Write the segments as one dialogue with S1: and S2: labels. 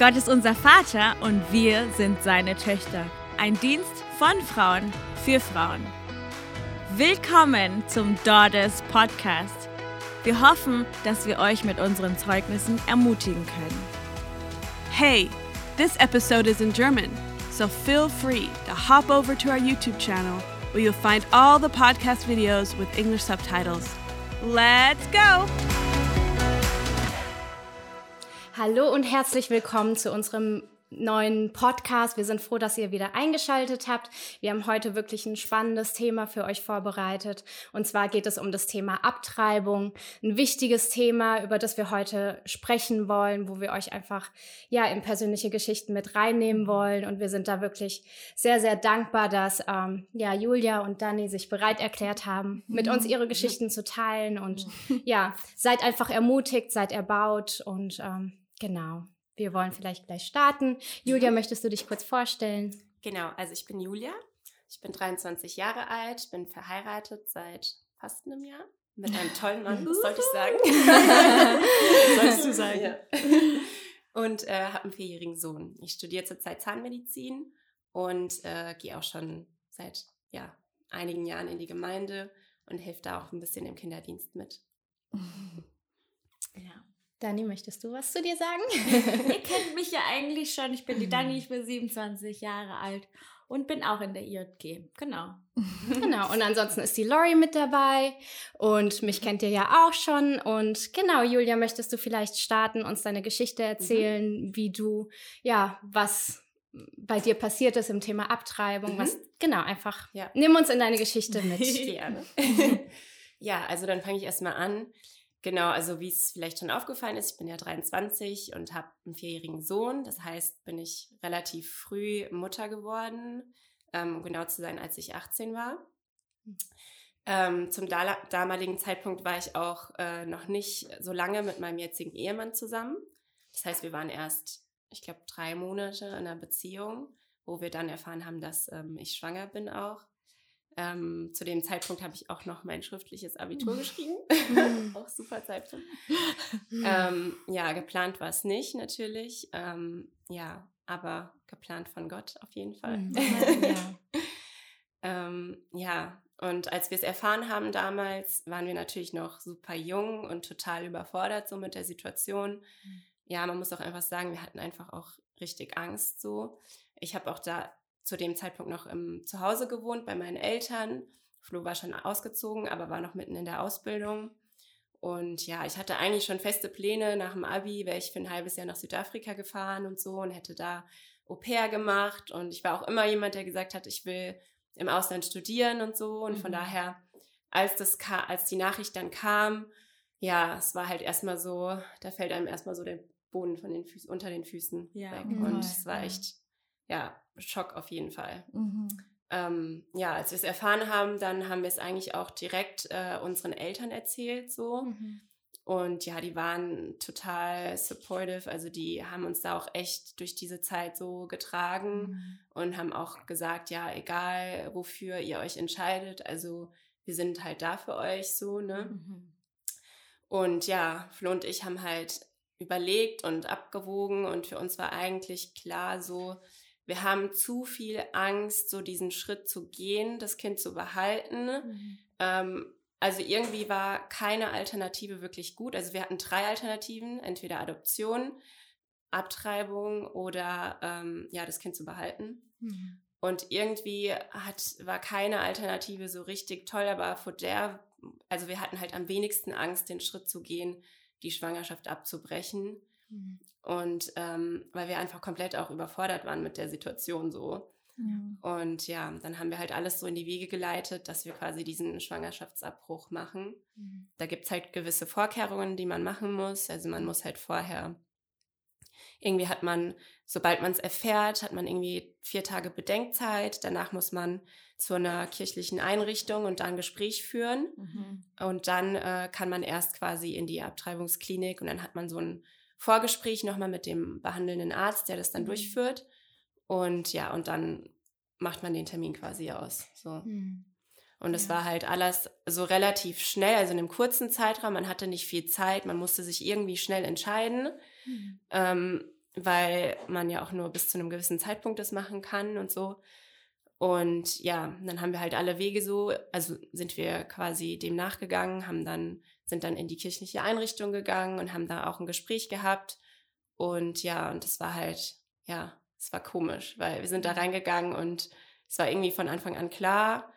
S1: Gott ist unser Vater und wir sind seine Töchter. Ein Dienst von Frauen für Frauen. Willkommen zum Daughters Podcast. Wir hoffen, dass wir euch mit unseren Zeugnissen ermutigen können.
S2: Hey, this episode is in German, so feel free to hop over to our YouTube channel where you'll find all the podcast videos with English subtitles. Let's go!
S3: Hallo und herzlich willkommen zu unserem neuen Podcast. Wir sind froh, dass ihr wieder eingeschaltet habt. Wir haben heute wirklich ein spannendes Thema für euch vorbereitet. Und zwar geht es um das Thema Abtreibung. Ein wichtiges Thema, über das wir heute sprechen wollen, wo wir euch einfach, ja, in persönliche Geschichten mit reinnehmen wollen. Und wir sind da wirklich sehr, sehr dankbar, dass, ähm, ja, Julia und Dani sich bereit erklärt haben, mit uns ihre Geschichten zu teilen. Und ja, seid einfach ermutigt, seid erbaut und, ähm, genau. Wir wollen vielleicht gleich starten. Julia, möchtest du dich kurz vorstellen?
S4: Genau, also ich bin Julia. Ich bin 23 Jahre alt, bin verheiratet seit fast einem Jahr mit einem tollen Mann, das sollte ich sagen.
S2: Sollst du sagen.
S4: Ja. Und äh, habe einen vierjährigen Sohn. Ich studiere zurzeit Zahnmedizin und äh, gehe auch schon seit ja, einigen Jahren in die Gemeinde und helfe da auch ein bisschen im Kinderdienst mit.
S3: Ja. Dani, möchtest du was zu dir sagen?
S1: Ihr kennt mich ja eigentlich schon. Ich bin die Dani, ich bin 27 Jahre alt und bin auch in der IJG. Genau.
S3: genau. Und ansonsten ist die Lori mit dabei und mich kennt ihr ja auch schon. Und genau, Julia, möchtest du vielleicht starten, uns deine Geschichte erzählen, mhm. wie du, ja, was bei dir passiert ist im Thema Abtreibung, mhm. was, genau, einfach, ja. nimm uns in deine Geschichte mit.
S4: Gerne. ja, also dann fange ich erstmal an. Genau, also wie es vielleicht schon aufgefallen ist, ich bin ja 23 und habe einen vierjährigen Sohn. Das heißt, bin ich relativ früh Mutter geworden, ähm, um genau zu sein, als ich 18 war. Ähm, zum damaligen Zeitpunkt war ich auch äh, noch nicht so lange mit meinem jetzigen Ehemann zusammen. Das heißt, wir waren erst, ich glaube, drei Monate in einer Beziehung, wo wir dann erfahren haben, dass ähm, ich schwanger bin auch. Ähm, zu dem Zeitpunkt habe ich auch noch mein schriftliches Abitur geschrieben. auch super Zeitpunkt. ähm, ja, geplant war es nicht natürlich. Ähm, ja, aber geplant von Gott auf jeden Fall. Mhm. ja. Ähm, ja, und als wir es erfahren haben damals, waren wir natürlich noch super jung und total überfordert so mit der Situation. Mhm. Ja, man muss auch einfach sagen, wir hatten einfach auch richtig Angst so. Ich habe auch da zu dem Zeitpunkt noch im Zuhause gewohnt bei meinen Eltern. Flo war schon ausgezogen, aber war noch mitten in der Ausbildung. Und ja, ich hatte eigentlich schon feste Pläne. Nach dem Abi wäre ich für ein halbes Jahr nach Südafrika gefahren und so und hätte da Au pair gemacht. Und ich war auch immer jemand, der gesagt hat, ich will im Ausland studieren und so. Und mhm. von daher, als, das als die Nachricht dann kam, ja, es war halt erstmal so, da fällt einem erstmal so der Boden von den Füßen, unter den Füßen ja, weg. Mhm. Und es war echt ja, Schock auf jeden Fall. Mhm. Ähm, ja, als wir es erfahren haben, dann haben wir es eigentlich auch direkt äh, unseren Eltern erzählt, so. Mhm. Und ja, die waren total supportive. Also die haben uns da auch echt durch diese Zeit so getragen mhm. und haben auch gesagt, ja, egal wofür ihr euch entscheidet, also wir sind halt da für euch so, ne? Mhm. Und ja, Flo und ich haben halt überlegt und abgewogen und für uns war eigentlich klar so, wir haben zu viel Angst, so diesen Schritt zu gehen, das Kind zu behalten. Mhm. Ähm, also irgendwie war keine Alternative wirklich gut. Also wir hatten drei Alternativen, entweder Adoption, Abtreibung oder ähm, ja, das Kind zu behalten. Mhm. Und irgendwie hat, war keine Alternative so richtig toll, aber vor der, also wir hatten halt am wenigsten Angst, den Schritt zu gehen, die Schwangerschaft abzubrechen. Mhm. Und ähm, weil wir einfach komplett auch überfordert waren mit der Situation so. Ja. Und ja, dann haben wir halt alles so in die Wege geleitet, dass wir quasi diesen Schwangerschaftsabbruch machen. Mhm. Da gibt es halt gewisse Vorkehrungen, die man machen muss. Also man muss halt vorher, irgendwie hat man, sobald man es erfährt, hat man irgendwie vier Tage Bedenkzeit. Danach muss man zu einer kirchlichen Einrichtung und da ein Gespräch führen. Mhm. Und dann äh, kann man erst quasi in die Abtreibungsklinik und dann hat man so ein Vorgespräch nochmal mit dem behandelnden Arzt, der das dann mhm. durchführt. Und ja, und dann macht man den Termin quasi aus. So. Mhm. Und es ja. war halt alles so relativ schnell, also in einem kurzen Zeitraum. Man hatte nicht viel Zeit, man musste sich irgendwie schnell entscheiden. Mhm. Ähm, weil man ja auch nur bis zu einem gewissen Zeitpunkt das machen kann und so. Und ja, dann haben wir halt alle Wege so, also sind wir quasi dem nachgegangen, haben dann, sind dann in die kirchliche Einrichtung gegangen und haben da auch ein Gespräch gehabt. Und ja, und das war halt, ja, es war komisch, weil wir sind da reingegangen und es war irgendwie von Anfang an klar.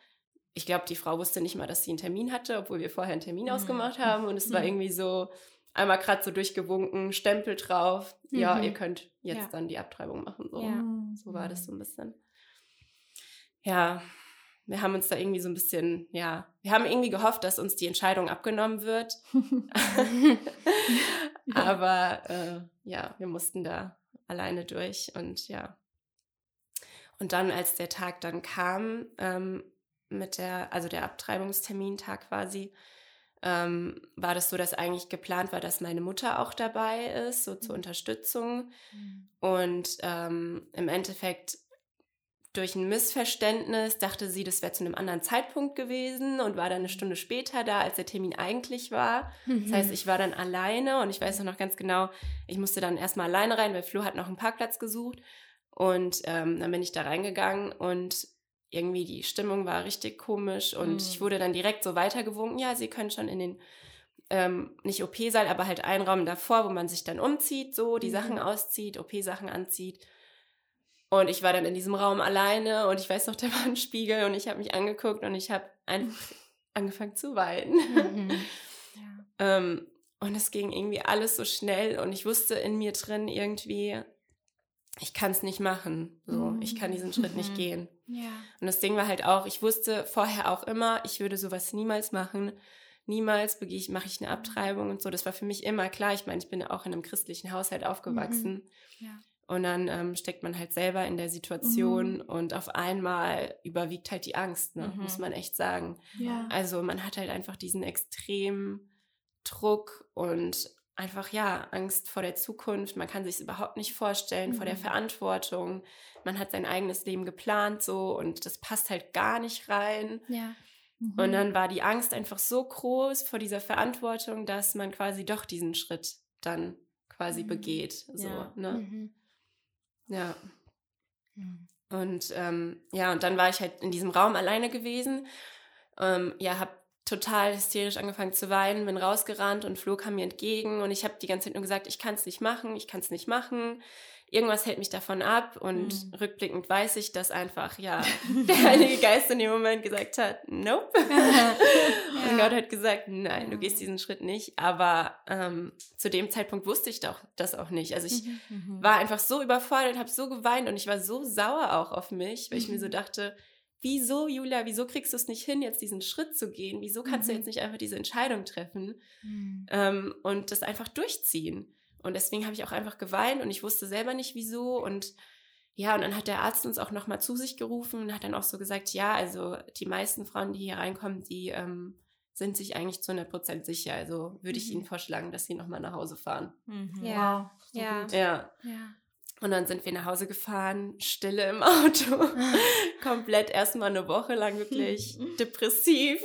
S4: Ich glaube, die Frau wusste nicht mal, dass sie einen Termin hatte, obwohl wir vorher einen Termin mhm. ausgemacht haben. Und es mhm. war irgendwie so einmal gerade so durchgewunken, Stempel drauf. Mhm. Ja, ihr könnt jetzt ja. dann die Abtreibung machen. So. Ja. so war das so ein bisschen ja, wir haben uns da irgendwie so ein bisschen, ja, wir haben irgendwie gehofft, dass uns die Entscheidung abgenommen wird. Aber äh, ja, wir mussten da alleine durch und ja. Und dann, als der Tag dann kam, ähm, mit der, also der Abtreibungstermintag quasi, ähm, war das so, dass eigentlich geplant war, dass meine Mutter auch dabei ist, so zur mhm. Unterstützung. Mhm. Und ähm, im Endeffekt durch ein Missverständnis dachte sie, das wäre zu einem anderen Zeitpunkt gewesen und war dann eine Stunde später da, als der Termin eigentlich war. Mhm. Das heißt, ich war dann alleine und ich weiß noch ganz genau, ich musste dann erstmal alleine rein, weil Flo hat noch einen Parkplatz gesucht. Und ähm, dann bin ich da reingegangen und irgendwie die Stimmung war richtig komisch und mhm. ich wurde dann direkt so weitergewunken, ja, Sie können schon in den ähm, nicht OP-Saal, aber halt einen Raum davor, wo man sich dann umzieht, so die mhm. Sachen auszieht, OP-Sachen anzieht. Und ich war dann in diesem Raum alleine und ich weiß noch, da war ein Spiegel und ich habe mich angeguckt und ich habe einfach angefangen zu weinen. Mhm. Ja. ähm, und es ging irgendwie alles so schnell und ich wusste in mir drin irgendwie, ich kann es nicht machen. So, mhm. ich kann diesen Schritt nicht mhm. gehen. Ja. Und das Ding war halt auch, ich wusste vorher auch immer, ich würde sowas niemals machen. Niemals ich, mache ich eine Abtreibung und so. Das war für mich immer klar. Ich meine, ich bin auch in einem christlichen Haushalt aufgewachsen. Mhm. Ja. Und dann ähm, steckt man halt selber in der Situation mhm. und auf einmal überwiegt halt die Angst, ne? mhm. muss man echt sagen. Ja. Also man hat halt einfach diesen extremen Druck und einfach ja Angst vor der Zukunft. Man kann sich es überhaupt nicht vorstellen mhm. vor der mhm. Verantwortung. Man hat sein eigenes Leben geplant so und das passt halt gar nicht rein. Ja. Und mhm. dann war die Angst einfach so groß vor dieser Verantwortung, dass man quasi doch diesen Schritt dann quasi mhm. begeht. So, ja. ne? Ja. Hm. Und ähm, ja, und dann war ich halt in diesem Raum alleine gewesen. Ähm, ja, habe total hysterisch angefangen zu weinen, bin rausgerannt und Flo kam mir entgegen und ich habe die ganze Zeit nur gesagt, ich kann es nicht machen, ich kann es nicht machen irgendwas hält mich davon ab und mhm. rückblickend weiß ich, dass einfach, ja, der Heilige Geist in dem Moment gesagt hat, nope. ja. Und Gott hat gesagt, nein, du gehst diesen Schritt nicht. Aber ähm, zu dem Zeitpunkt wusste ich doch das auch nicht. Also ich mhm. mhm. war einfach so überfordert, habe so geweint und ich war so sauer auch auf mich, weil ich mir so mhm. dachte, wieso, Julia, wieso kriegst du es nicht hin, jetzt diesen Schritt zu gehen? Wieso kannst mhm. du jetzt nicht einfach diese Entscheidung treffen mhm. ähm, und das einfach durchziehen? Und deswegen habe ich auch einfach geweint und ich wusste selber nicht wieso. Und ja, und dann hat der Arzt uns auch nochmal zu sich gerufen und hat dann auch so gesagt, ja, also die meisten Frauen, die hier reinkommen, die ähm, sind sich eigentlich zu 100 Prozent sicher. Also würde ich mhm. ihnen vorschlagen, dass sie nochmal nach Hause fahren.
S3: Mhm. Ja.
S4: Wow. Ja. ja. ja. Und dann sind wir nach Hause gefahren, Stille im Auto, komplett erstmal eine Woche lang wirklich depressiv.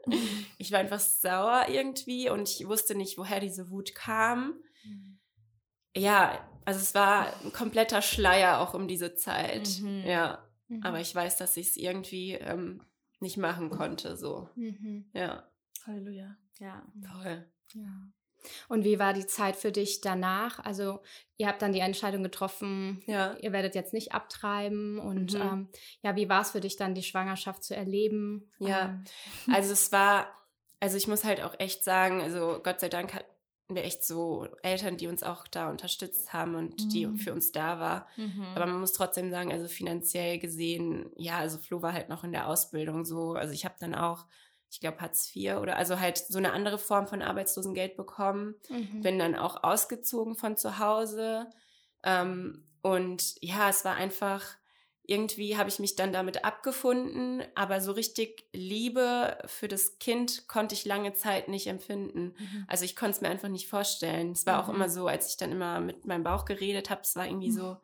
S4: ich war einfach sauer irgendwie und ich wusste nicht, woher diese Wut kam ja, also es war ein kompletter Schleier auch um diese Zeit. Mhm. Ja. Mhm. Aber ich weiß, dass ich es irgendwie ähm, nicht machen konnte. So. Mhm. Ja.
S3: Halleluja. Ja.
S4: Toll.
S3: Ja. Und wie war die Zeit für dich danach? Also ihr habt dann die Entscheidung getroffen, ja. ihr werdet jetzt nicht abtreiben. Und mhm. ähm, ja, wie war es für dich dann, die Schwangerschaft zu erleben?
S4: Ja, ähm. also es war, also ich muss halt auch echt sagen, also Gott sei Dank hat wir echt so Eltern, die uns auch da unterstützt haben und mhm. die für uns da war. Mhm. Aber man muss trotzdem sagen, also finanziell gesehen, ja, also Flo war halt noch in der Ausbildung so. Also ich habe dann auch, ich glaube, Hartz IV oder also halt so eine andere Form von Arbeitslosengeld bekommen. Mhm. Bin dann auch ausgezogen von zu Hause. Ähm, und ja, es war einfach irgendwie habe ich mich dann damit abgefunden, aber so richtig Liebe für das Kind konnte ich lange Zeit nicht empfinden. Mhm. Also ich konnte es mir einfach nicht vorstellen. Es war mhm. auch immer so, als ich dann immer mit meinem Bauch geredet habe, es war irgendwie mhm. so,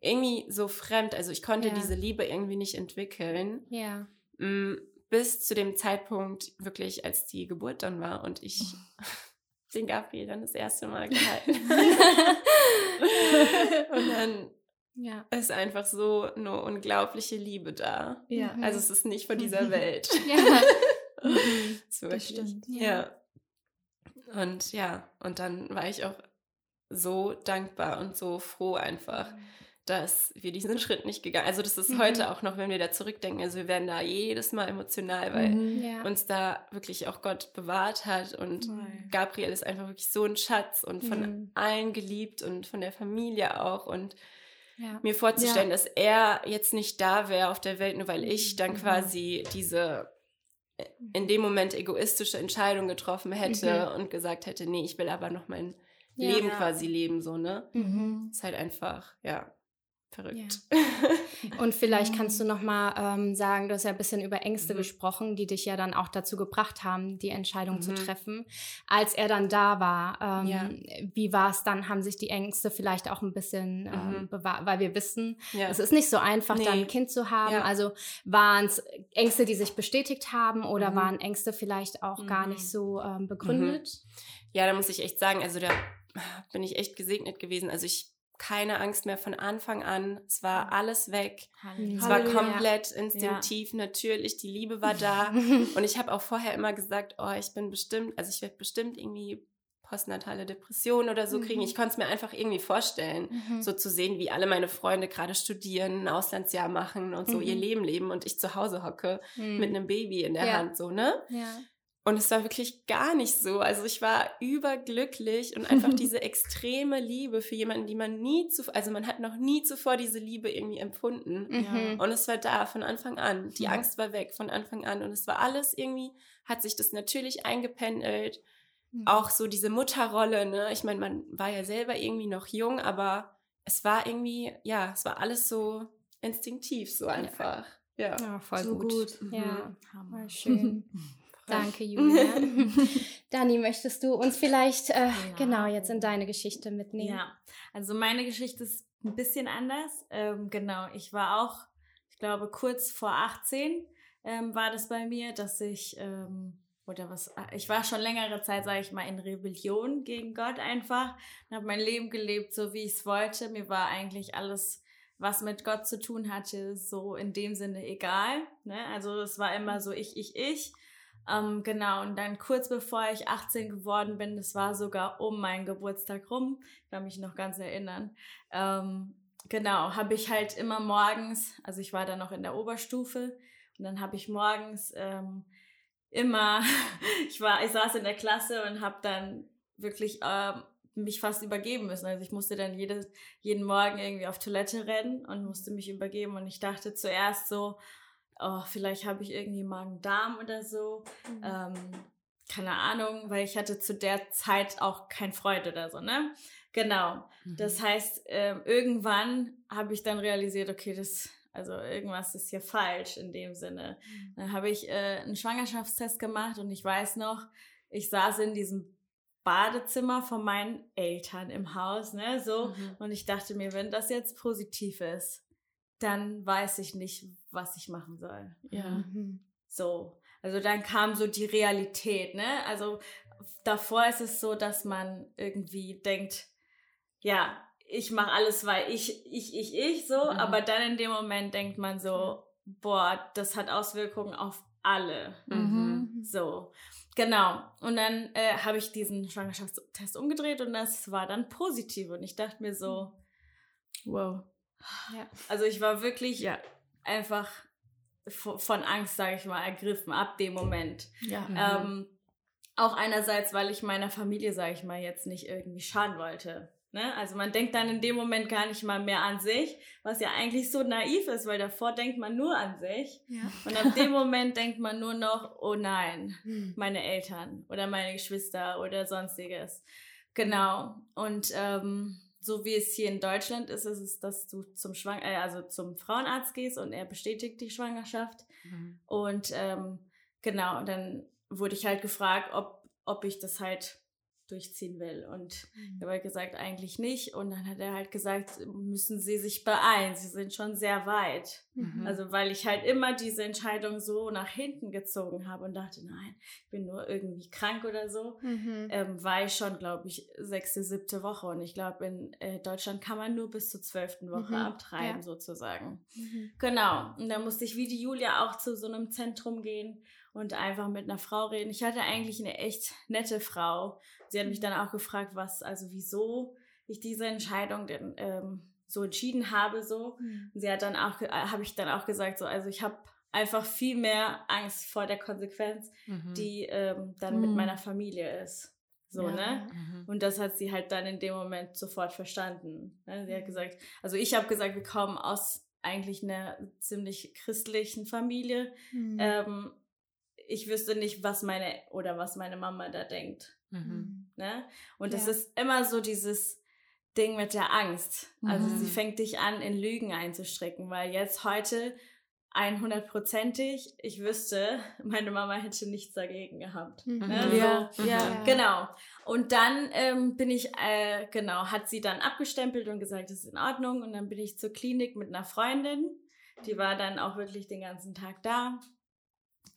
S4: irgendwie so fremd. Also ich konnte ja. diese Liebe irgendwie nicht entwickeln.
S3: Ja.
S4: Mm, bis zu dem Zeitpunkt wirklich, als die Geburt dann war und ich den Gabriel dann das erste Mal gehalten. und dann ja. ist einfach so eine unglaubliche Liebe da. Ja. Also es ist nicht von dieser Welt. Ja. wirklich, das stimmt. Ja. ja. Und ja, und dann war ich auch so dankbar und so froh einfach, mhm. Dass wir diesen Schritt nicht gegangen Also das ist mhm. heute auch noch, wenn wir da zurückdenken, also wir werden da jedes Mal emotional, weil mhm. ja. uns da wirklich auch Gott bewahrt hat und mhm. Gabriel ist einfach wirklich so ein Schatz und von mhm. allen geliebt und von der Familie auch und ja. mir vorzustellen, ja. dass er jetzt nicht da wäre auf der Welt, nur weil ich dann mhm. quasi diese in dem Moment egoistische Entscheidung getroffen hätte mhm. und gesagt hätte, nee, ich will aber noch mein ja. Leben quasi leben, so, ne? Mhm. Ist halt einfach, ja, verrückt. Ja.
S3: Und vielleicht kannst du noch mal ähm, sagen, du hast ja ein bisschen über Ängste mhm. gesprochen, die dich ja dann auch dazu gebracht haben, die Entscheidung mhm. zu treffen. Als er dann da war, ähm, ja. wie war es dann? Haben sich die Ängste vielleicht auch ein bisschen ähm, mhm. bewahrt? Weil wir wissen, ja. es ist nicht so einfach, nee. dann ein Kind zu haben. Also waren es Ängste, die sich bestätigt haben oder mhm. waren Ängste vielleicht auch gar nicht mhm. so ähm, begründet?
S4: Ja, da muss ich echt sagen, also da bin ich echt gesegnet gewesen. Also ich keine Angst mehr von Anfang an. Es war alles weg. Halleluja. Es war komplett instinktiv, ja. natürlich. Die Liebe war da. Und ich habe auch vorher immer gesagt, oh, ich bin bestimmt, also ich werde bestimmt irgendwie postnatale Depression oder so kriegen. Mhm. Ich konnte es mir einfach irgendwie vorstellen, mhm. so zu sehen, wie alle meine Freunde gerade studieren, ein Auslandsjahr machen und so mhm. ihr Leben leben und ich zu Hause hocke mhm. mit einem Baby in der ja. Hand, so, ne? Ja. Und es war wirklich gar nicht so. Also ich war überglücklich und einfach diese extreme Liebe für jemanden, die man nie zuvor, also man hat noch nie zuvor diese Liebe irgendwie empfunden. Mhm. Und es war da von Anfang an. Die mhm. Angst war weg von Anfang an. Und es war alles irgendwie, hat sich das natürlich eingependelt. Mhm. Auch so diese Mutterrolle, ne? Ich meine, man war ja selber irgendwie noch jung, aber es war irgendwie, ja, es war alles so instinktiv, so einfach. Ja,
S3: ja voll so gut. gut. Ja, Hammer. schön. Danke, Julia. Dani, möchtest du uns vielleicht äh, genau. genau. jetzt in deine Geschichte mitnehmen?
S5: Ja, also meine Geschichte ist ein bisschen anders. Ähm, genau, ich war auch, ich glaube, kurz vor 18 ähm, war das bei mir, dass ich, ähm, oder was, äh, ich war schon längere Zeit, sage ich mal, in Rebellion gegen Gott einfach und habe mein Leben gelebt, so wie ich es wollte. Mir war eigentlich alles was mit Gott zu tun hatte, so in dem Sinne egal. Ne? Also es war immer so ich, ich, ich. Ähm, genau, und dann kurz bevor ich 18 geworden bin, das war sogar um meinen Geburtstag rum, ich kann mich noch ganz erinnern, ähm, genau, habe ich halt immer morgens, also ich war dann noch in der Oberstufe, und dann habe ich morgens ähm, immer, ich war, ich saß in der Klasse und habe dann wirklich ähm, mich fast übergeben müssen. Also ich musste dann jedes, jeden Morgen irgendwie auf Toilette rennen und musste mich übergeben. Und ich dachte zuerst so, oh, vielleicht habe ich irgendwie Magen-Darm oder so. Mhm. Ähm, keine Ahnung, weil ich hatte zu der Zeit auch kein Freund oder so, ne? Genau. Mhm. Das heißt, äh, irgendwann habe ich dann realisiert, okay, das, also irgendwas ist hier falsch in dem Sinne. Mhm. Dann habe ich äh, einen Schwangerschaftstest gemacht und ich weiß noch, ich saß in diesem Badezimmer von meinen Eltern im Haus, ne, so. Mhm. Und ich dachte mir, wenn das jetzt positiv ist, dann weiß ich nicht, was ich machen soll. Ja. Mhm. So. Also dann kam so die Realität, ne? Also davor ist es so, dass man irgendwie denkt, ja, ich mache alles, weil ich, ich, ich, ich so, mhm. aber dann in dem Moment denkt man so, boah, das hat Auswirkungen auf alle. Mhm. So, genau. Und dann äh, habe ich diesen Schwangerschaftstest umgedreht und das war dann positiv und ich dachte mir so, wow, ja. Also ich war wirklich ja. einfach von Angst, sage ich mal, ergriffen ab dem Moment. Ja. Mhm. Ähm, auch einerseits, weil ich meiner Familie, sage ich mal, jetzt nicht irgendwie schaden wollte. Ne? Also man denkt dann in dem Moment gar nicht mal mehr an sich, was ja eigentlich so naiv ist, weil davor denkt man nur an sich. Ja. Und ab dem Moment denkt man nur noch, oh nein, hm. meine Eltern oder meine Geschwister oder sonstiges. Genau. Und ähm, so wie es hier in Deutschland ist, ist es, dass du zum Schwang äh, also zum Frauenarzt gehst und er bestätigt die Schwangerschaft. Mhm. Und ähm, genau, und dann wurde ich halt gefragt, ob, ob ich das halt durchziehen will. Und mhm. ich habe gesagt, eigentlich nicht. Und dann hat er halt gesagt, müssen Sie sich beeilen, Sie sind schon sehr weit. Mhm. Also weil ich halt immer diese Entscheidung so nach hinten gezogen habe und dachte, nein, ich bin nur irgendwie krank oder so, mhm. ähm, war ich schon, glaube ich, sechste, siebte Woche. Und ich glaube, in äh, Deutschland kann man nur bis zur zwölften Woche mhm. abtreiben, ja. sozusagen. Mhm. Genau. Und da musste ich wie die Julia auch zu so einem Zentrum gehen und einfach mit einer Frau reden. Ich hatte eigentlich eine echt nette Frau. Sie hat mich dann auch gefragt, was, also wieso ich diese Entscheidung denn ähm, so entschieden habe, so. Mhm. Sie hat dann auch, äh, habe ich dann auch gesagt, so, also ich habe einfach viel mehr Angst vor der Konsequenz, mhm. die ähm, dann mhm. mit meiner Familie ist. So, ja. ne? Mhm. Und das hat sie halt dann in dem Moment sofort verstanden. Ne? Sie hat mhm. gesagt, also ich habe gesagt, wir kommen aus eigentlich einer ziemlich christlichen Familie. Mhm. Ähm, ich wüsste nicht, was meine oder was meine Mama da denkt. Mhm. Ne? Und es ja. ist immer so dieses Ding mit der Angst. Also mhm. sie fängt dich an, in Lügen einzustricken, weil jetzt heute 100%ig, ich wüsste, meine Mama hätte nichts dagegen gehabt. Mhm. Ne? Ja, so, ja, genau. Und dann ähm, bin ich, äh, genau, hat sie dann abgestempelt und gesagt, das ist in Ordnung. Und dann bin ich zur Klinik mit einer Freundin. Die war dann auch wirklich den ganzen Tag da.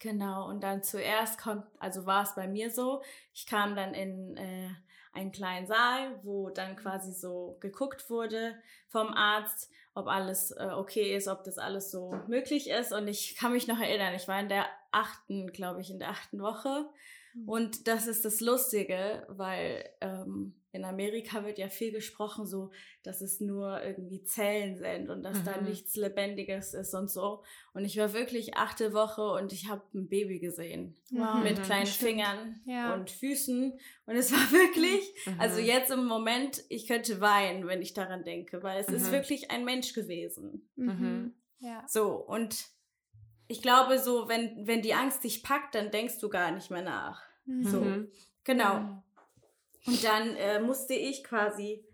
S5: Genau, und dann zuerst kommt, also war es bei mir so, ich kam dann in äh, einen kleinen Saal, wo dann quasi so geguckt wurde vom Arzt, ob alles äh, okay ist, ob das alles so möglich ist. Und ich kann mich noch erinnern, ich war in der achten, glaube ich, in der achten Woche. Mhm. Und das ist das Lustige, weil ähm, in Amerika wird ja viel gesprochen, so, dass es nur irgendwie Zellen sind und dass mhm. da nichts Lebendiges ist und so. Und ich war wirklich achte Woche und ich habe ein Baby gesehen wow. mit kleinen Stimmt. Fingern ja. und Füßen. Und es war wirklich, mhm. also jetzt im Moment, ich könnte weinen, wenn ich daran denke, weil es mhm. ist wirklich ein Mensch gewesen. Mhm. Ja. So, und ich glaube, so, wenn, wenn die Angst dich packt, dann denkst du gar nicht mehr nach. So, mhm. genau. Und dann äh, musste ich quasi,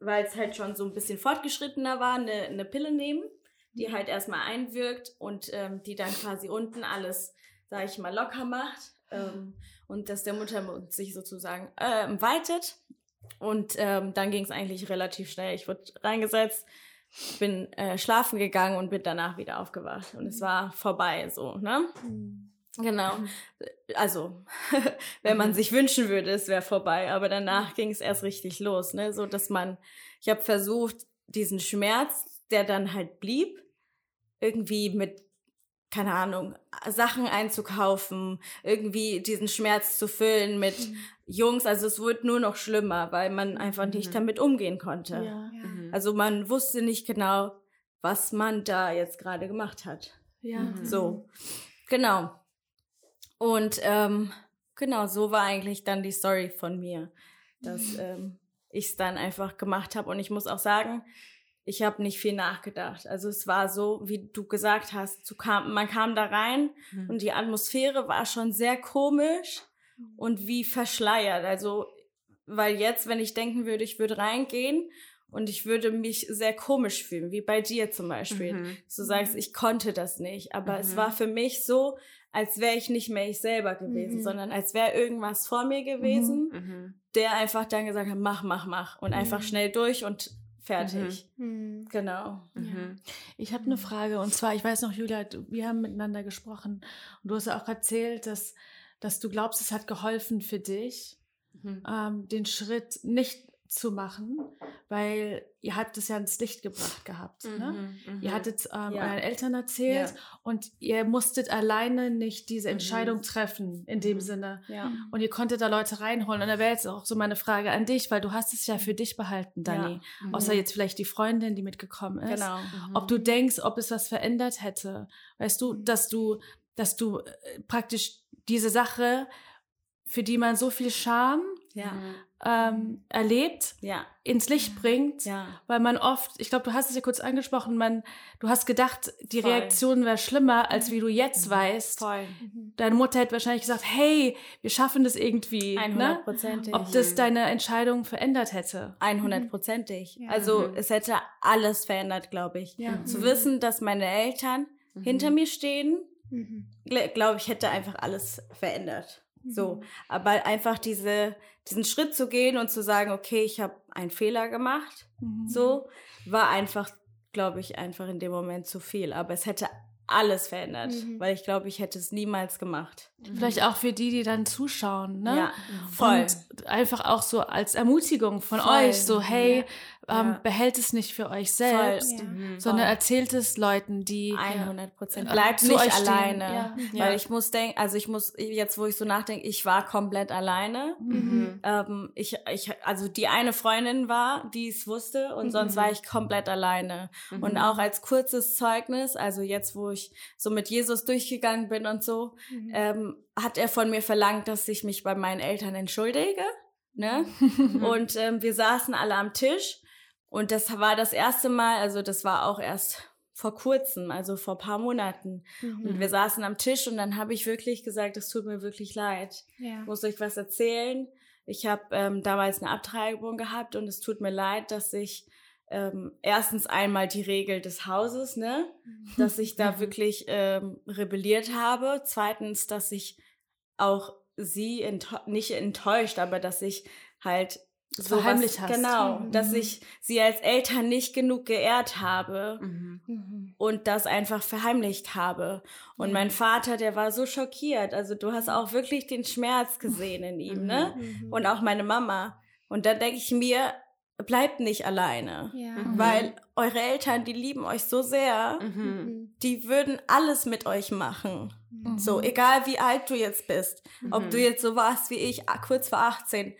S5: weil es halt schon so ein bisschen fortgeschrittener war, eine, eine Pille nehmen, die mhm. halt erstmal einwirkt und ähm, die dann quasi unten alles, sag ich mal, locker macht. Ähm, und dass der Muttermund sich sozusagen äh, weitet. Und ähm, dann ging es eigentlich relativ schnell. Ich wurde reingesetzt, bin äh, schlafen gegangen und bin danach wieder aufgewacht. Und es mhm. war vorbei so, ne? Mhm. Genau. Mhm. Also, wenn man mhm. sich wünschen würde, es wäre vorbei. Aber danach ging es erst richtig los, ne? So, dass man, ich habe versucht, diesen Schmerz, der dann halt blieb, irgendwie mit, keine Ahnung, Sachen einzukaufen, irgendwie diesen Schmerz zu füllen mit mhm. Jungs. Also es wurde nur noch schlimmer, weil man einfach nicht mhm. damit umgehen konnte. Ja. Mhm. Also man wusste nicht genau, was man da jetzt gerade gemacht hat. Ja. So. Genau. Und ähm, genau, so war eigentlich dann die Story von mir, dass ähm, ich es dann einfach gemacht habe. Und ich muss auch sagen, ich habe nicht viel nachgedacht. Also es war so, wie du gesagt hast, du kam, man kam da rein mhm. und die Atmosphäre war schon sehr komisch und wie verschleiert. Also, weil jetzt, wenn ich denken würde, ich würde reingehen und ich würde mich sehr komisch fühlen, wie bei dir zum Beispiel. Mhm. Du sagst, ich konnte das nicht, aber mhm. es war für mich so, als wäre ich nicht mehr ich selber gewesen, mhm. sondern als wäre irgendwas vor mir gewesen, mhm. mhm. der einfach dann gesagt hat, mach, mach, mach und einfach mhm. schnell durch und fertig. Mhm. Genau.
S6: Ja. Ich habe eine Frage und zwar, ich weiß noch, Julia, wir haben miteinander gesprochen und du hast ja auch erzählt, dass, dass du glaubst, es hat geholfen für dich, ähm, den Schritt nicht zu machen, weil ihr habt es ja ins Licht gebracht gehabt. Ne? Mhm, ne? Ihr hattet ähm, ja. euren Eltern erzählt ja. und ihr musstet alleine nicht diese mhm. Entscheidung mhm. treffen in dem mhm. Sinne. Ja. Und ihr konntet da Leute reinholen. Und da wäre jetzt auch so meine Frage an dich, weil du hast es ja für dich behalten, Dani. Mhm. Außer jetzt vielleicht die Freundin, die mitgekommen ist. Genau. Ob du denkst, ob es was verändert hätte. Weißt du, dass du, dass du äh, praktisch diese Sache, für die man so viel Scham ja. ähm, erlebt, ja. ins Licht bringt, ja. weil man oft, ich glaube, du hast es ja kurz angesprochen, man, du hast gedacht, die Voll. Reaktion wäre schlimmer, als wie du jetzt mhm. weißt. Voll. Mhm. Deine Mutter hätte wahrscheinlich gesagt, hey, wir schaffen das irgendwie. 100%. Ne? Ob das deine Entscheidung verändert hätte.
S5: 100%ig. Mhm. Also mhm. es hätte alles verändert, glaube ich. Zu mhm. wissen, dass meine Eltern hinter mir stehen, glaube ich, hätte einfach alles verändert. So,
S3: Mhm.
S5: aber einfach diese, diesen Schritt zu gehen und zu sagen, okay, ich habe einen Fehler gemacht,
S6: Mhm.
S5: so, war einfach, glaube ich, einfach in dem Moment zu viel. Aber es hätte alles verändert,
S3: Mhm.
S5: weil ich glaube, ich hätte es niemals gemacht.
S6: Vielleicht auch für die, die dann zuschauen, ne?
S5: Ja, voll.
S6: Und einfach auch so als Ermutigung von
S5: Voll.
S6: euch, so hey, ähm,
S5: Ja.
S6: behält es nicht für euch selbst,
S3: Ja.
S6: sondern
S5: Voll.
S6: erzählt es Leuten, die
S5: 100 Prozent.
S6: Ja.
S5: Bleibt
S6: Zu
S5: nicht alleine.
S6: ja.
S5: Weil
S4: Ja.
S5: ich muss denken, also ich muss, jetzt wo ich so nachdenke, ich war komplett alleine.
S4: Mhm.
S5: Ähm, ich, ich, also die eine Freundin war, die es wusste und sonst war ich komplett alleine. Und auch als kurzes Zeugnis, also jetzt, wo ich so mit Jesus durchgegangen bin und so, ähm, hat er von mir verlangt, dass ich mich bei meinen Eltern entschuldige. Ne? Und ähm, wir saßen alle am Tisch und das war das erste Mal, also das war auch erst vor kurzem, also vor paar Monaten. Und wir saßen am Tisch und dann habe ich wirklich gesagt, es tut mir wirklich leid.
S3: Ja.
S5: Ich muss euch was erzählen. Ich habe ähm, damals eine Abtreibung gehabt und es tut mir leid, dass ich ähm, erstens einmal die Regel des Hauses, ne, dass ich da wirklich ähm, rebelliert habe. Zweitens, dass ich auch sie enttäu- nicht enttäuscht, aber dass ich halt
S6: Verheimlicht hast.
S5: Genau,
S3: Mhm.
S5: dass ich sie als Eltern nicht genug geehrt habe
S4: Mhm.
S3: Mhm.
S5: und das einfach verheimlicht habe. Und mein Vater, der war so schockiert. Also du hast auch wirklich den Schmerz gesehen in ihm, ne?
S3: Mhm.
S5: Und auch meine Mama. Und da denke ich mir, bleibt nicht alleine.
S3: Ja.
S4: Mhm.
S5: Weil eure Eltern, die lieben euch so sehr,
S4: Mhm.
S3: Mhm.
S5: die würden alles mit euch machen.
S6: Mhm.
S5: So, egal wie alt du jetzt bist, ob
S4: Mhm.
S5: du jetzt so warst wie ich, kurz vor 18,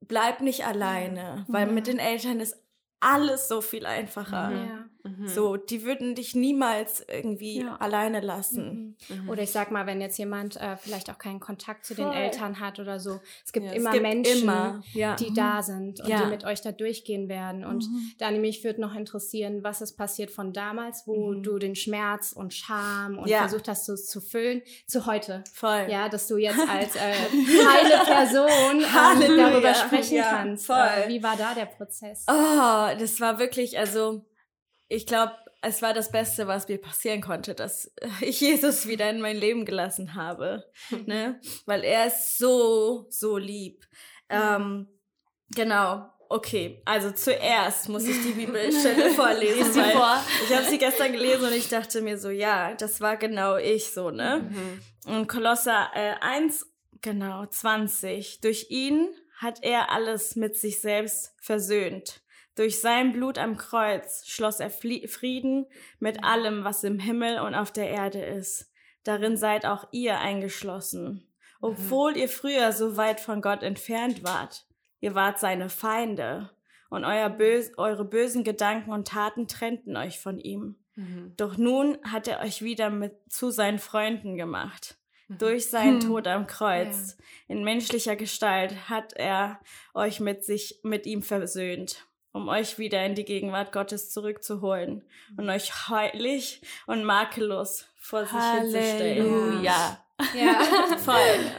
S5: bleib nicht alleine, weil
S3: Ja.
S5: mit den Eltern ist alles so viel einfacher.
S3: Ja.
S4: Mhm.
S5: So, die würden dich niemals irgendwie
S6: Ja.
S5: alleine lassen.
S3: Mhm. Oder ich sag mal, wenn jetzt jemand äh, vielleicht auch keinen Kontakt zu den
S5: Voll.
S3: Eltern hat oder so. Es gibt
S4: Ja,
S3: immer
S5: es gibt
S3: Menschen,
S5: immer, ja.
S3: die da sind und
S5: Ja.
S3: die mit euch da durchgehen werden. Und
S6: Mhm.
S3: Dani, mich würde noch interessieren, was ist passiert von damals, wo
S5: Mhm.
S3: du den Schmerz und Scham und
S5: Ja.
S3: versucht hast, es zu füllen, zu heute.
S5: Voll.
S3: Ja, dass du jetzt als äh, heile Person ähm, darüber sprechen
S5: Ja,
S3: kannst.
S5: voll.
S3: Äh, wie war da der Prozess?
S5: Oh, das war wirklich, also, ich glaube, es war das Beste, was mir passieren konnte, dass ich Jesus wieder in mein Leben gelassen habe. ne? Weil er ist so, so lieb. Ähm, genau. Okay, also zuerst muss ich die Bibelstelle vorlesen, weil
S6: vor.
S5: ich habe sie gestern gelesen und ich dachte mir so, ja, das war genau ich so, ne?
S4: Mhm.
S5: Und Kolosser äh, 1, genau, 20. Durch ihn hat er alles mit sich selbst versöhnt. Durch sein Blut am Kreuz schloss er Frieden mit allem, was im Himmel und auf der Erde ist. Darin seid auch ihr eingeschlossen. Obwohl ihr früher so weit von Gott entfernt wart. Ihr wart seine Feinde. Und euer bös eure bösen Gedanken und Taten trennten euch von ihm.
S4: Mhm.
S5: Doch nun hat er euch wieder mit zu seinen Freunden gemacht. Durch seinen
S6: Hm.
S5: Tod am Kreuz. In menschlicher Gestalt hat er euch mit sich, mit ihm versöhnt, um euch wieder in die Gegenwart Gottes zurückzuholen und euch heilig und makellos vor sich hinzustellen.
S6: Halleluja.
S3: Ja.
S5: Voll,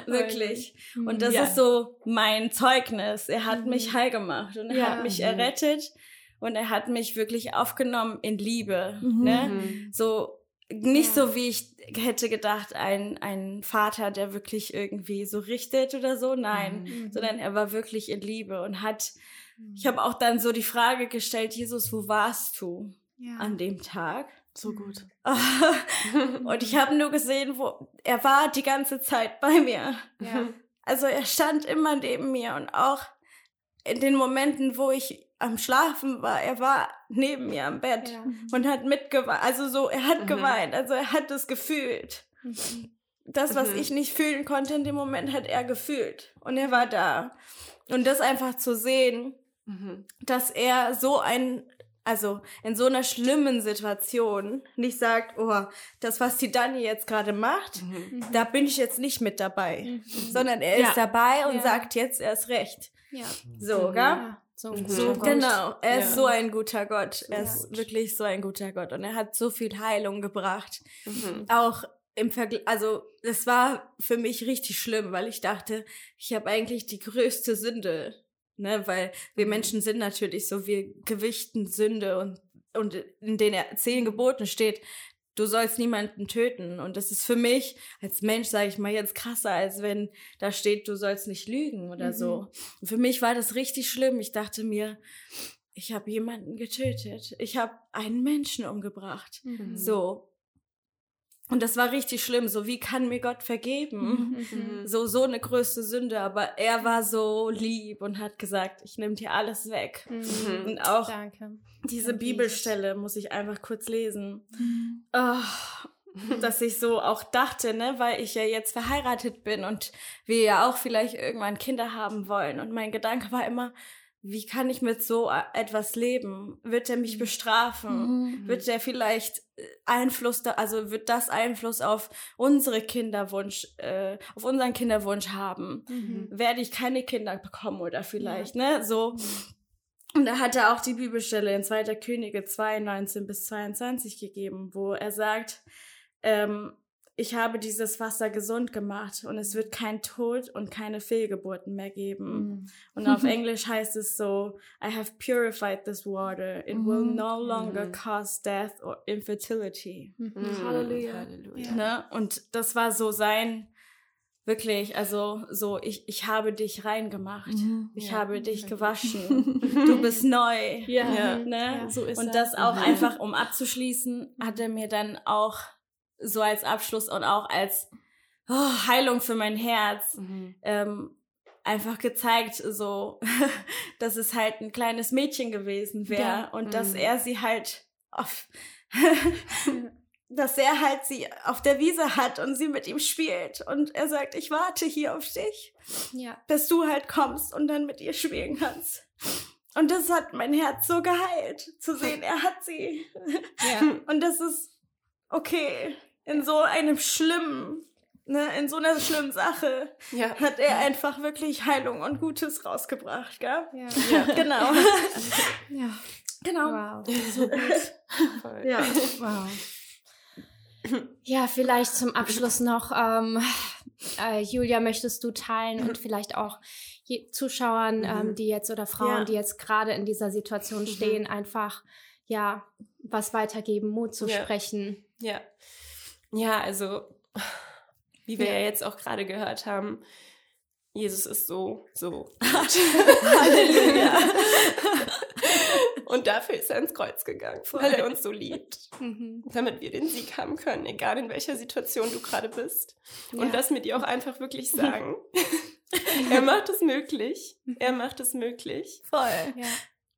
S5: wirklich. Und das
S6: Ja.
S5: ist so mein Zeugnis. Er hat mich heil gemacht und er
S6: Ja.
S5: hat mich errettet und er hat mich wirklich aufgenommen in Liebe.
S6: Mhm.
S5: Ne?
S4: Mhm.
S5: So nicht
S3: Ja.
S5: so wie ich hätte gedacht, ein, ein Vater, der wirklich irgendwie so richtet oder so. Nein,
S3: Mhm.
S5: sondern er war wirklich in Liebe und hat. Ich habe auch dann so die Frage gestellt, Jesus, wo warst du
S3: ja.
S5: an dem Tag?
S6: So gut.
S5: und ich habe nur gesehen, wo er war die ganze Zeit bei mir.
S3: ja.
S5: Also er stand immer neben mir und auch in den Momenten, wo ich am Schlafen war, er war neben mir am Bett
S3: Ja.
S5: und hat mitgeweint. Also so, er hat
S4: Mhm.
S5: geweint, also er hat es gefühlt. Das, was
S4: Mhm.
S5: ich nicht fühlen konnte in dem Moment, hat er gefühlt. Und er war da. Und das einfach zu sehen,
S4: Mhm.
S5: dass er so ein, also in so einer schlimmen Situation nicht sagt, oh, das, was die Dani jetzt gerade macht,
S4: Mhm.
S5: da bin ich jetzt nicht mit dabei. Sondern er
S6: Ja.
S5: ist dabei und
S3: Ja.
S5: sagt jetzt erst recht.
S3: Ja.
S5: So,
S4: Mhm.
S5: gell?
S3: ja. So, ein
S5: So,
S3: guter Gott.
S5: genau. Er ist
S4: Ja.
S5: so ein guter Gott. Er
S3: Ja.
S5: ist wirklich so ein guter Gott. Und er hat so viel Heilung gebracht.
S4: Mhm.
S5: Auch im Vergleich, also das war für mich richtig schlimm, weil ich dachte, ich habe eigentlich die größte Sünde. Ne, weil wir Menschen sind natürlich so, wir gewichten Sünde und, und in den zehn Geboten steht, du sollst niemanden töten. Und das ist für mich als Mensch, sage ich mal, jetzt krasser, als wenn da steht, du sollst nicht lügen oder mhm. so. Und für mich war das richtig schlimm. Ich dachte mir, ich habe jemanden getötet. Ich habe einen Menschen umgebracht. Mhm. So. Und das war richtig schlimm. So, wie kann mir Gott vergeben? Mhm. So, so eine größte Sünde. Aber er war so lieb und hat gesagt, ich nehme dir alles weg. Mhm. Und auch Danke. diese Danke. Bibelstelle muss ich einfach kurz lesen. Mhm. Oh, dass ich so auch dachte, ne, weil ich ja jetzt verheiratet bin und wir ja auch vielleicht irgendwann Kinder haben wollen. Und mein Gedanke war immer, wie kann ich mit so äh, etwas leben? Wird er mich mhm. bestrafen? Mhm. Wird er vielleicht äh, Einfluss da, also wird das Einfluss auf unsere Kinderwunsch, äh, auf unseren Kinderwunsch haben? Mhm. Werde ich keine Kinder bekommen oder vielleicht, ja. ne? So. Mhm. Und da hat er auch die Bibelstelle in 2. Könige 2, 19 bis 22 gegeben, wo er sagt, ähm, ich habe dieses Wasser gesund gemacht und es wird kein Tod und keine Fehlgeburten mehr geben. Mm. Und auf Englisch heißt es so, I have purified this water. It mm. will mhm. no longer mm. cause death or infertility. Mhm. Mhm. Halleluja. Halleluja. Ne? Und das war so sein, wirklich, also so, ich, ich habe dich reingemacht. Ich ja. habe dich gewaschen. du bist neu. Ja, ja. Ne? ja so ist Und das auch einfach, um abzuschließen, hat er mir dann auch so als Abschluss und auch als oh, Heilung für mein Herz mhm. ähm, einfach gezeigt, so, dass es halt ein kleines Mädchen gewesen wäre ja. und mhm. dass er sie halt auf, dass er halt sie auf der Wiese hat und sie mit ihm spielt und er sagt, ich warte hier auf dich, ja. bis du halt kommst und dann mit ihr spielen kannst. Und das hat mein Herz so geheilt, zu sehen, er hat sie. Ja. Und das ist okay in so einem schlimmen, ne, in so einer schlimmen Sache ja. hat er einfach wirklich Heilung und Gutes rausgebracht, gell? Ja, ja. genau.
S3: ja. Genau. Wow. So gut. Ja, wow. Ja, vielleicht zum Abschluss noch, ähm, äh, Julia, möchtest du teilen und vielleicht auch Zuschauern, ähm, mhm. ähm, die jetzt oder Frauen, ja. die jetzt gerade in dieser Situation mhm. stehen, einfach ja was weitergeben, Mut zu ja. sprechen.
S4: Ja, ja, also wie wir ja, ja jetzt auch gerade gehört haben, Jesus ist so, so. Halleluja. Und dafür ist er ins Kreuz gegangen, weil er uns so liebt. Mhm. Damit wir den Sieg haben können, egal in welcher Situation du gerade bist. Ja. Und das mit dir auch einfach wirklich sagen. er macht es möglich. Er macht es möglich. Voll. Ja.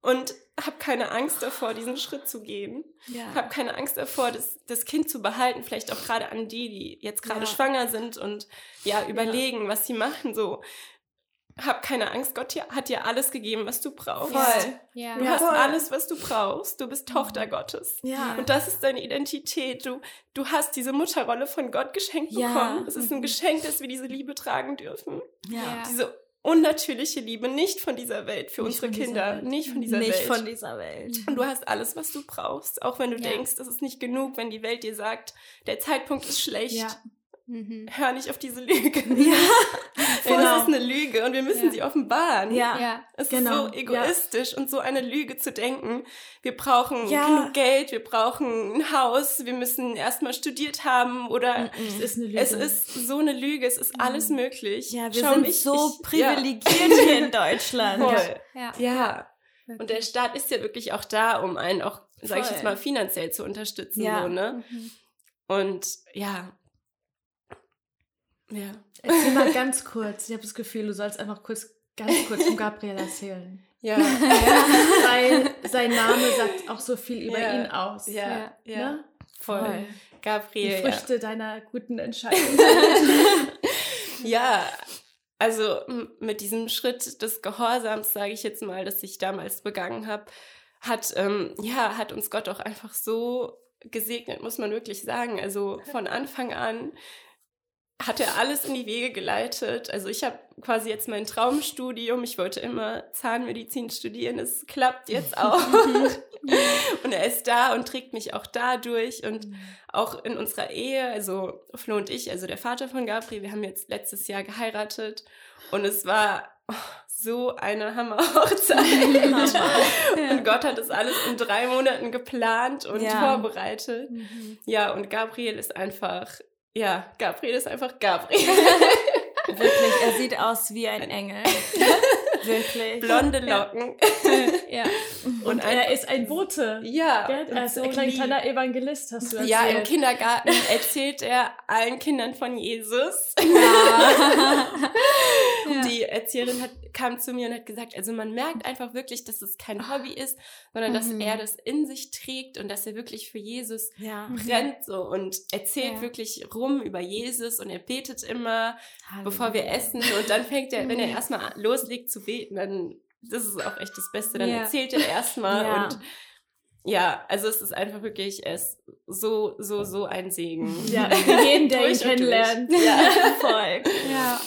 S4: Und habe keine Angst davor, diesen Schritt zu gehen. Ja. Habe keine Angst davor, das, das Kind zu behalten. Vielleicht auch gerade an die, die jetzt gerade ja. schwanger sind und ja überlegen, ja. was sie machen. So, hab keine Angst. Gott hat dir alles gegeben, was du brauchst. Voll. Ja. Du hast voll. alles, was du brauchst. Du bist Tochter Gottes. Ja. Und das ist deine Identität. Du, du hast diese Mutterrolle von Gott geschenkt bekommen. Es ist ein mhm. Geschenk, dass wir diese Liebe tragen dürfen. Ja. Diese unnatürliche Liebe, nicht von dieser Welt für nicht unsere Kinder, nicht von dieser
S5: nicht
S4: Welt.
S5: Nicht von dieser Welt.
S4: Und du hast alles, was du brauchst, auch wenn du ja. denkst, das ist nicht genug, wenn die Welt dir sagt, der Zeitpunkt ist schlecht. Ja. Mhm. Hör nicht auf diese Lüge. Ja, genau. Es ist eine Lüge und wir müssen ja. sie offenbaren. Ja, ja. Es genau. ist so egoistisch ja. und so eine Lüge zu denken. Wir brauchen ja. genug Geld, wir brauchen ein Haus, wir müssen erstmal studiert haben oder
S5: es ist eine Lüge.
S4: Es ist so eine Lüge, es ist alles möglich.
S5: Ja, wir Schau sind mich, so ich, privilegiert hier in Deutschland.
S4: Voll. Ja. ja. Und der Staat ist ja wirklich auch da, um einen auch, sag ich jetzt mal, finanziell zu unterstützen. Ja. So, ne? Mhm. Und ja,
S6: ja. Erzähl mal ganz kurz. Ich habe das Gefühl, du sollst einfach kurz, ganz kurz von Gabriel erzählen. Ja. ja. Weil sein Name sagt auch so viel über ja. ihn aus. Ja, ja. Ne?
S4: Voll. Voll. Gabriel.
S6: Die Früchte deiner guten Entscheidung.
S4: ja, also mit diesem Schritt des Gehorsams, sage ich jetzt mal, dass ich damals begangen habe, hat, ähm, ja, hat uns Gott auch einfach so gesegnet, muss man wirklich sagen. Also von Anfang an hat er alles in die Wege geleitet. Also ich habe quasi jetzt mein Traumstudium. Ich wollte immer Zahnmedizin studieren. Es klappt jetzt auch. und er ist da und trägt mich auch da durch. Und auch in unserer Ehe, also Flo und ich, also der Vater von Gabriel, wir haben jetzt letztes Jahr geheiratet. Und es war oh, so eine Hammerhochzeit. und Gott hat das alles in drei Monaten geplant und
S5: Ja.
S4: vorbereitet. Ja, und Gabriel ist einfach, ja, Gabriel ist einfach Gabriel.
S5: Wirklich, er sieht aus wie ein Engel. Wirklich.
S4: Blonde Locken.
S3: Ja.
S6: Und er ist ein Bote.
S4: Ja, und
S6: Er ist
S4: so
S6: ein kleiner, Evangelist, hast du erzählt.
S4: Ja, im Kindergarten erzählt er allen Kindern von Jesus. Die Erzieherin hat, kam zu mir und hat gesagt, also man merkt einfach wirklich, dass es kein Hobby ist, sondern dass
S3: Mhm.
S4: er das in sich trägt und dass er wirklich für Jesus
S5: Ja.
S4: brennt so und erzählt
S3: Ja.
S4: wirklich rum über Jesus und er betet immer, bevor wir essen und dann fängt er, wenn er erstmal loslegt zu beten, dann das ist auch echt das Beste, dann
S3: Ja.
S4: erzählt er erstmal
S5: Ja.
S4: und ja, also es ist einfach wirklich, ist so, so, so ein Segen.
S6: Ja, jeden, der ihn kennenlernt.
S4: Ja.
S5: voll.
S3: Ja.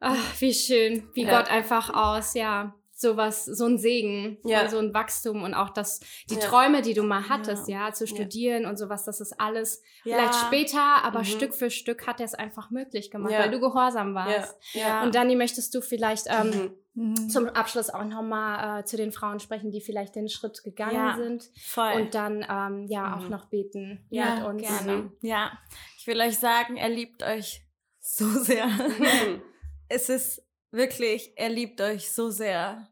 S3: Ach, wie schön, wie
S4: Ja.
S3: Gott einfach aus, ja, sowas, so ein Segen,
S4: Ja.
S3: so ein Wachstum und auch das, die
S4: Ja.
S3: Träume, die du mal hattest, ja, zu studieren und sowas, das ist alles
S5: Ja.
S3: vielleicht später, aber
S4: Mhm.
S3: Stück für Stück hat er es einfach möglich gemacht, weil du gehorsam warst.
S4: ja.
S3: Und Dani, möchtest du vielleicht ähm,
S4: Mhm.
S5: Mhm.
S3: zum Abschluss auch nochmal äh, zu den Frauen sprechen, die vielleicht den Schritt gegangen
S5: Ja.
S3: sind
S5: Voll.
S3: und dann ähm, ja auch
S4: Mhm.
S3: noch beten
S6: Ja,
S3: mit uns.
S5: Gerne. Ja, ich will euch sagen, er liebt euch so sehr.
S4: Mhm.
S5: es ist wirklich, er liebt euch so sehr.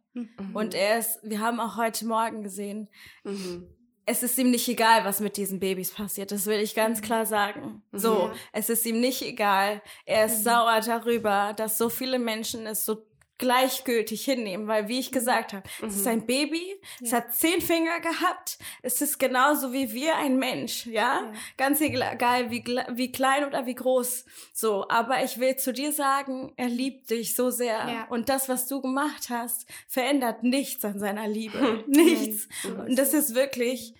S5: Und er ist, wir haben auch heute Morgen gesehen,
S4: Mhm.
S5: es ist ihm nicht egal, was mit diesen Babys passiert. Das will ich ganz klar sagen. So,
S4: Mhm.
S5: es ist ihm nicht egal. Er ist sauer darüber, dass so viele Menschen es so gleichgültig hinnehmen, weil wie ich gesagt habe, es ist ein Baby, es hat zehn Finger gehabt, es ist genauso wie wir ein Mensch, ja, ganz egal wie, wie klein oder wie groß, so, aber ich will zu dir sagen, er liebt dich so sehr.
S3: Ja.
S5: und das, was du gemacht hast, verändert nichts an seiner Liebe, nichts. und das ist wirklich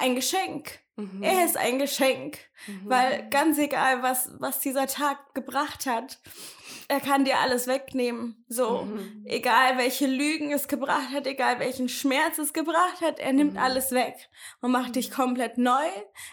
S5: ein Geschenk.
S4: Mhm.
S5: Er ist ein Geschenk, weil ganz egal, was, was dieser Tag gebracht hat, er kann dir alles wegnehmen. So,
S4: Mhm.
S5: egal welche Lügen es gebracht hat, egal welchen Schmerz es gebracht hat, er nimmt alles weg und macht dich komplett neu.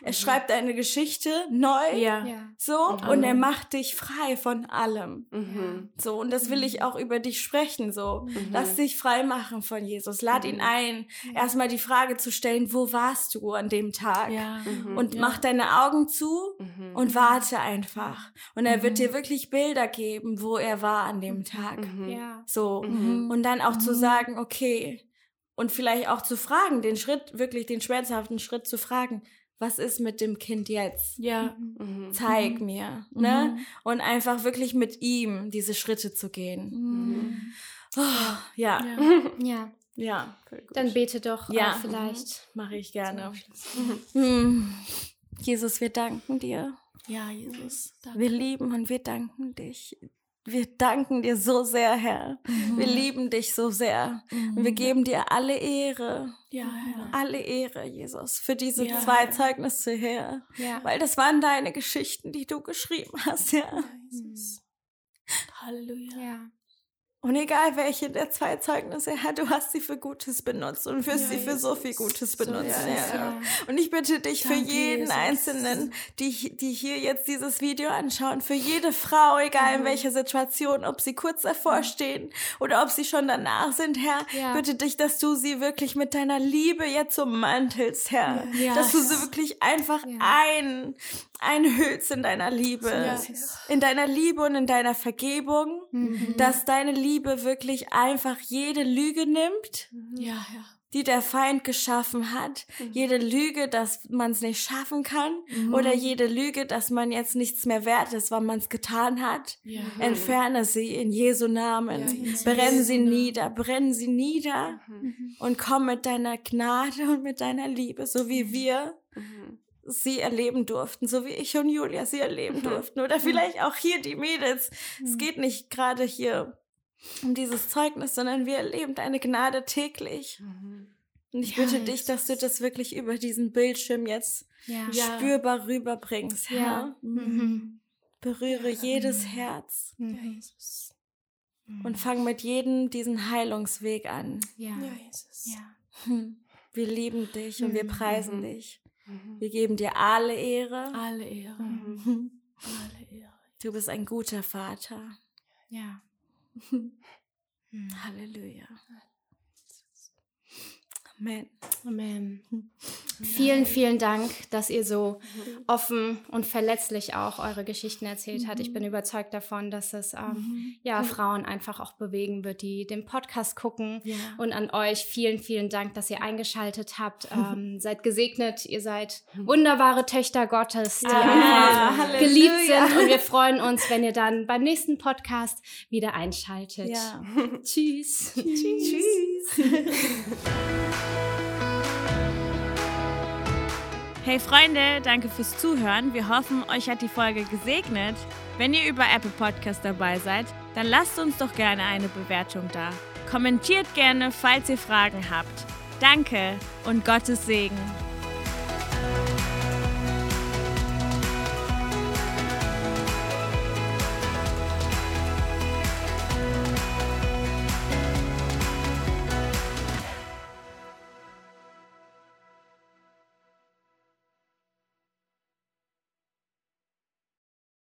S5: Er schreibt deine Geschichte neu.
S6: Ja.
S3: Ja.
S5: So, und er macht dich frei von allem.
S4: Mhm.
S5: So, und das will ich auch über dich sprechen, so. Lass dich frei machen von Jesus. Lad ihn ein, erstmal die Frage zu stellen, wo warst du an dem Tag?
S6: Ja.
S4: Mhm.
S5: Und mach deine Augen zu und warte einfach. Und er wird dir wirklich Bilder geben, wo er war an dem Tag.
S4: Mhm.
S3: Ja.
S5: So. Und dann auch zu sagen, okay. Und vielleicht auch zu fragen, den Schritt, wirklich den schmerzhaften Schritt zu fragen, was ist mit dem Kind jetzt?
S6: Ja.
S4: Mhm.
S5: Zeig mir, ne? Und einfach wirklich mit ihm diese Schritte zu gehen.
S6: Mhm.
S5: Oh, ja, ja,
S3: Ja.
S5: ja.
S3: Dann bete doch
S5: Ja.
S3: vielleicht.
S5: mache ich gerne. Jesus, wir danken dir.
S6: Ja, Jesus. Danke.
S5: Wir lieben und wir danken dich. Wir danken dir so sehr, Herr. Wir lieben dich so sehr. Und wir geben dir alle Ehre.
S6: Ja, Herr.
S5: Alle Ehre, Jesus, für diese
S6: Ja.
S5: zwei Zeugnisse, Herr.
S3: Ja.
S5: Weil das waren deine Geschichten, die du geschrieben hast, Herr.
S6: Jesus. Halleluja.
S3: Ja.
S5: Und egal welche der zwei Zeugnisse, Herr, du hast sie für Gutes benutzt und wirst sie für so viel Gutes benutzen,
S3: es,
S5: Herr.
S3: ja.
S5: Und ich bitte dich für
S6: Danke,
S5: jeden
S6: Jesus.
S5: Einzelnen, die, die hier jetzt dieses Video anschauen, für jede Frau, egal
S3: Mhm.
S5: in welcher Situation, ob sie kurz davor stehen oder ob sie schon danach sind, Herr,
S3: Ja.
S5: bitte dich, dass du sie wirklich mit deiner Liebe jetzt ummantelst, Herr. Dass du sie wirklich einfach
S3: Ja.
S5: ein, einhüllst in deiner Liebe, in deiner Liebe und in deiner Vergebung,
S3: Mhm.
S5: dass deine Liebe wirklich einfach jede Lüge nimmt,
S6: Ja, Herr.
S5: die der Feind geschaffen hat, jede Lüge, dass man es nicht schaffen kann oder jede Lüge, dass man jetzt nichts mehr wert ist, weil man es getan hat.
S6: Ja.
S5: Entferne sie in Jesu Namen.
S6: Ja, in
S5: Brennen
S6: Jesu
S5: sie
S6: Namen.
S5: nieder, brennen sie nieder und komm mit deiner Gnade und mit deiner Liebe, so wie wir sie erleben durften, so wie ich und Julia sie erleben durften. Oder vielleicht auch hier die Mädels. Es geht nicht gerade hier um dieses Zeugnis, sondern wir erleben deine Gnade täglich. Und ich bitte dich, dass du das wirklich über diesen Bildschirm jetzt
S3: Ja.
S6: Ja.
S5: spürbar rüberbringst, Herr.
S3: Ja. Mhm.
S5: Berühre jedes Herz
S6: Ja,
S3: Mhm.
S6: Jesus.
S5: und fang mit jedem diesen Heilungsweg an.
S3: Ja.
S6: Ja, Jesus.
S3: Ja.
S5: Hm. Wir lieben dich und wir
S3: Mhm.
S5: preisen dich. Wir geben dir alle Ehre.
S6: Alle Ehre.
S5: Mhm.
S6: Alle Ehre.
S5: Du bist ein guter Vater.
S3: Ja.
S6: Mm, Halleluja. Amen.
S3: Amen. Vielen, vielen Dank, dass ihr so offen und verletzlich auch eure Geschichten erzählt habt. Ich bin überzeugt davon, dass es ähm, ja, Frauen einfach auch bewegen wird, die den Podcast gucken.
S6: Ja.
S3: Und an euch vielen, vielen Dank, dass ihr eingeschaltet habt. Ähm, seid gesegnet. Ihr seid wunderbare Töchter Gottes, die einfach
S6: Halleluja.
S3: geliebt sind. Und wir freuen uns, wenn ihr dann beim nächsten Podcast wieder einschaltet.
S6: Ja.
S3: Tschüss.
S6: Tschüss.
S5: Hey Freunde, danke fürs Zuhören. Wir hoffen, euch hat die Folge gesegnet. Wenn ihr über Apple Podcast dabei seid, dann lasst uns doch gerne eine Bewertung da. Kommentiert gerne, falls ihr Fragen habt. Danke und Gottes Segen.